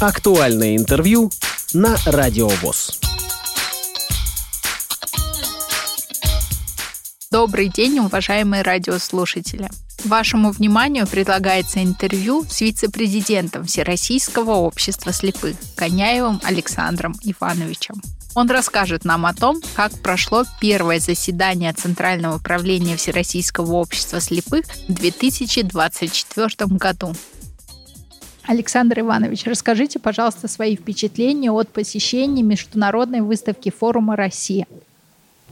Актуальное интервью на Радио ВОЗ. Добрый день, уважаемые радиослушатели. Вашему вниманию предлагается интервью с вице-президентом Всероссийского общества слепых Коняевым Александром Ивановичем. Он расскажет нам о том, как прошло первое заседание Центрального управления Всероссийского общества слепых в 2024 году. Александр Иванович, расскажите, пожалуйста, свои впечатления от посещения Международной выставки форума «Россия».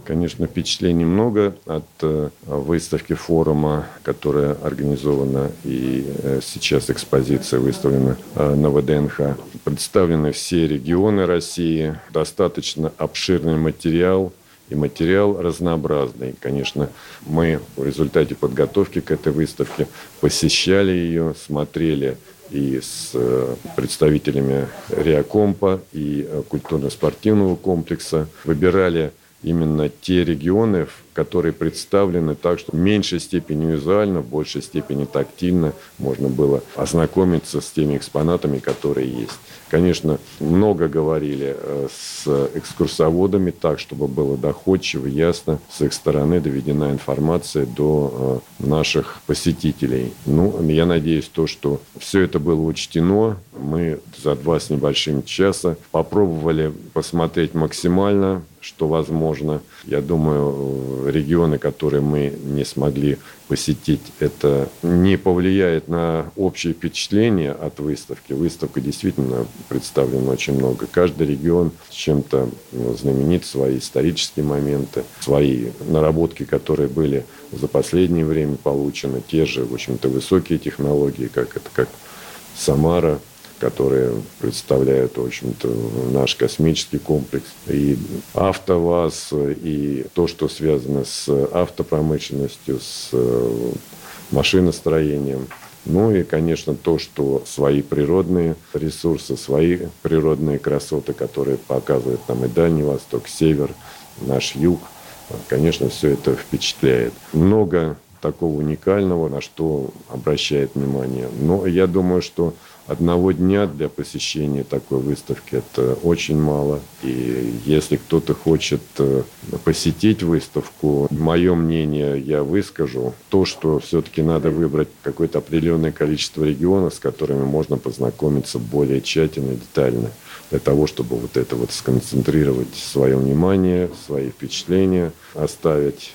Конечно, впечатлений много от э, выставки форума, которая организована и э, сейчас экспозиция выставлена э, на ВДНХ. Представлены все регионы России, достаточно обширный материал, и материал разнообразный. Конечно, мы в результате подготовки к этой выставке посещали ее, смотрели и с представителями Реакомпа и культурно-спортивного комплекса, выбирали именно те регионы, которые представлены так, что в меньшей степени визуально, в большей степени тактильно можно было ознакомиться с теми экспонатами, которые есть. Конечно, много говорили э, с экскурсоводами так, чтобы было доходчиво, ясно, с их стороны доведена информация до э, наших посетителей. Ну, я надеюсь, то, что все это было учтено. Мы за два с небольшим часа попробовали посмотреть максимально что возможно. Я думаю, регионы, которые мы не смогли посетить, это не повлияет на общее впечатление от выставки. Выставка действительно представлена очень много. Каждый регион чем-то ну, знаменит, свои исторические моменты, свои наработки, которые были за последнее время получены, те же, в общем-то, высокие технологии, как это, как Самара, которые представляют, в общем-то, наш космический комплекс. И АвтоВАЗ, и то, что связано с автопромышленностью, с э, машиностроением. Ну и, конечно, то, что свои природные ресурсы, свои природные красоты, которые показывают нам и Дальний Восток, Север, наш Юг, конечно, все это впечатляет. Много такого уникального, на что обращает внимание. Но я думаю, что одного дня для посещения такой выставки это очень мало. И если кто-то хочет э, посетить выставку, мое мнение я выскажу. То, что все-таки надо выбрать какое-то определенное количество регионов, с которыми можно познакомиться более тщательно, детально для того, чтобы вот это вот сконцентрировать свое внимание, свои впечатления, оставить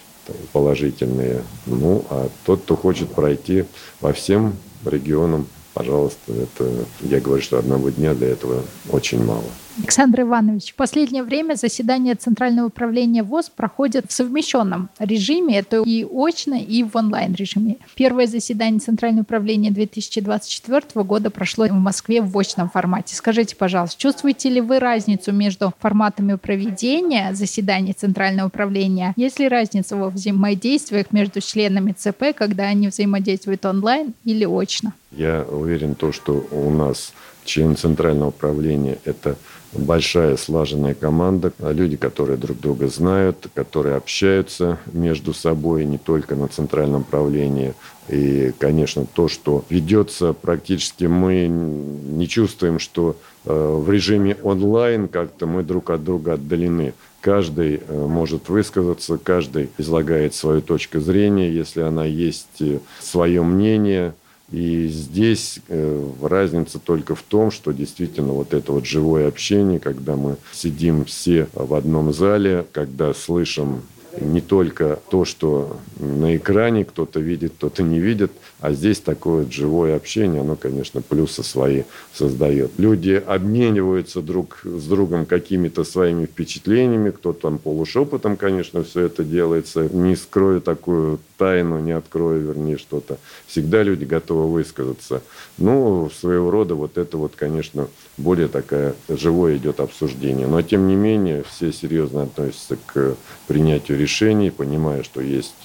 положительные. Ну, а тот, кто хочет пройти по всем регионам, пожалуйста, это я говорю, что одного дня для этого очень мало. Александр Иванович, в последнее время заседания Центрального управления ВОЗ проходят в совмещенном режиме, это и очно, и в онлайн-режиме. Первое заседание Центрального управления 2024 года прошло в Москве в очном формате. Скажите, пожалуйста, чувствуете ли вы разницу между форматами проведения заседаний Центрального управления? Есть ли разница во взаимодействиях между членами ЦП, когда они взаимодействуют онлайн или очно? Я уверен, то, что у нас член Центрального управления – это большая слаженная команда, люди, которые друг друга знают, которые общаются между собой не только на центральном правлении. И, конечно, то, что ведется практически, мы не чувствуем, что э, в режиме онлайн как-то мы друг от друга отдалены. Каждый э, может высказаться, каждый излагает свою точку зрения, если она есть, э, свое мнение – и здесь э, разница только в том, что действительно вот это вот живое общение, когда мы сидим все в одном зале, когда слышим не только то, что на экране кто-то видит, кто-то не видит, а здесь такое живое общение, оно, конечно, плюсы свои создает. Люди обмениваются друг с другом какими-то своими впечатлениями, кто там полушепотом, конечно, все это делается. Не скрою такую тайну, не открою, вернее, что-то. Всегда люди готовы высказаться. Ну, своего рода вот это вот, конечно, более такая живое идет обсуждение. Но, тем не менее, все серьезно относятся к принятию решений, понимая, что есть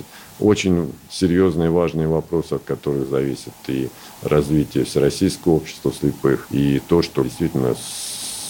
очень серьезные важные вопросы, от которых зависит и развитие всероссийского общества слепых, и то, что действительно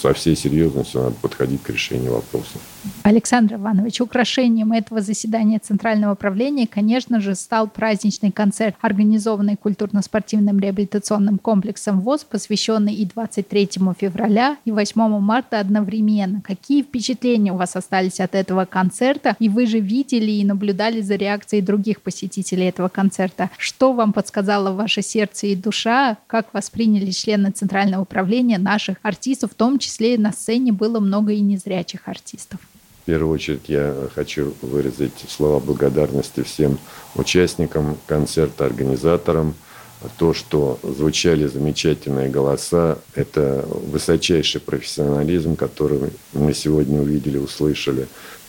со всей серьезностью надо подходить к решению вопроса. Александр Иванович, украшением этого заседания Центрального правления, конечно же, стал праздничный концерт, организованный культурно-спортивным реабилитационным комплексом ВОЗ, посвященный и 23 февраля, и 8 марта одновременно. Какие впечатления у вас остались от этого концерта? И вы же видели и наблюдали за реакцией других посетителей этого концерта. Что вам подсказало ваше сердце и душа? Как восприняли члены Центрального управления наших артистов? В том числе на сцене было много и незрячих артистов. В первую очередь я хочу выразить слова благодарности всем участникам концерта, организаторам. То, что звучали замечательные голоса, это высочайший профессионализм, который мы сегодня увидели, услышали.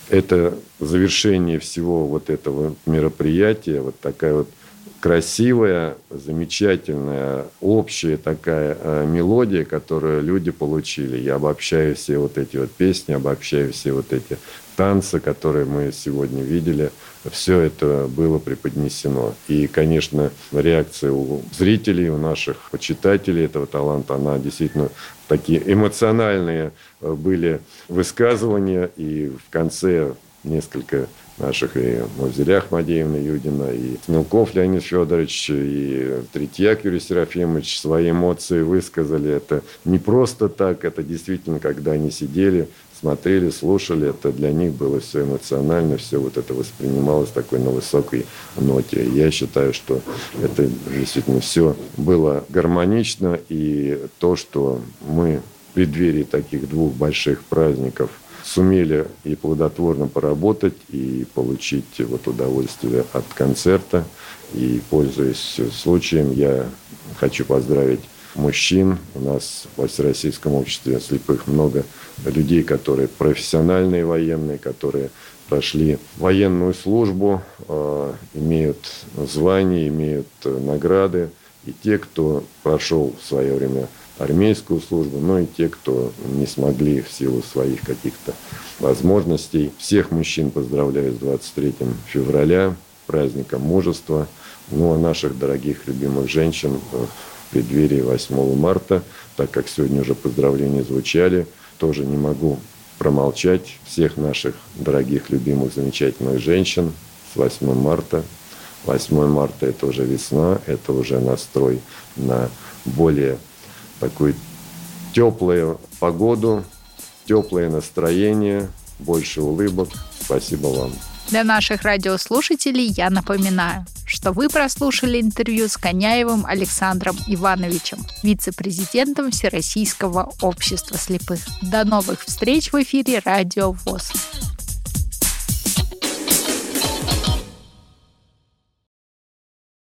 Это завершение всего вот этого мероприятия, вот такая вот красивая, замечательная, общая такая э, мелодия, которую люди получили. Я обобщаю все вот эти вот песни, обобщаю все вот эти танцы, которые мы сегодня видели. Все это было преподнесено. И, конечно, реакция у зрителей, у наших почитателей этого таланта, она действительно такие эмоциональные э, были высказывания. И в конце несколько наших и Мавзеля Ахмадеевна Юдина, и Смелков Леонид Федорович, и Третьяк Юрий Серафимович свои эмоции высказали. Это не просто так, это действительно, когда они сидели, смотрели, слушали, это для них было все эмоционально, все вот это воспринималось такой на высокой ноте. Я считаю, что это действительно все было гармонично, и то, что мы в преддверии таких двух больших праздников – сумели и плодотворно поработать, и получить вот удовольствие от концерта. И, пользуясь случаем, я хочу поздравить мужчин. У нас в Всероссийском обществе слепых много людей, которые профессиональные военные, которые прошли военную службу, э, имеют звания, имеют награды. И те, кто прошел в свое время армейскую службу, но и те, кто не смогли в силу своих каких-то возможностей. Всех мужчин поздравляю с 23 февраля, праздником мужества. Ну а наших дорогих любимых женщин в преддверии 8 марта, так как сегодня уже поздравления звучали, тоже не могу промолчать всех наших дорогих, любимых, замечательных женщин с 8 марта. 8 марта – это уже весна, это уже настрой на более такую теплую погоду, теплое настроение, больше улыбок. Спасибо вам. Для наших радиослушателей я напоминаю, что вы прослушали интервью с Коняевым Александром Ивановичем, вице-президентом Всероссийского общества слепых. До новых встреч в эфире Радио ВОЗ.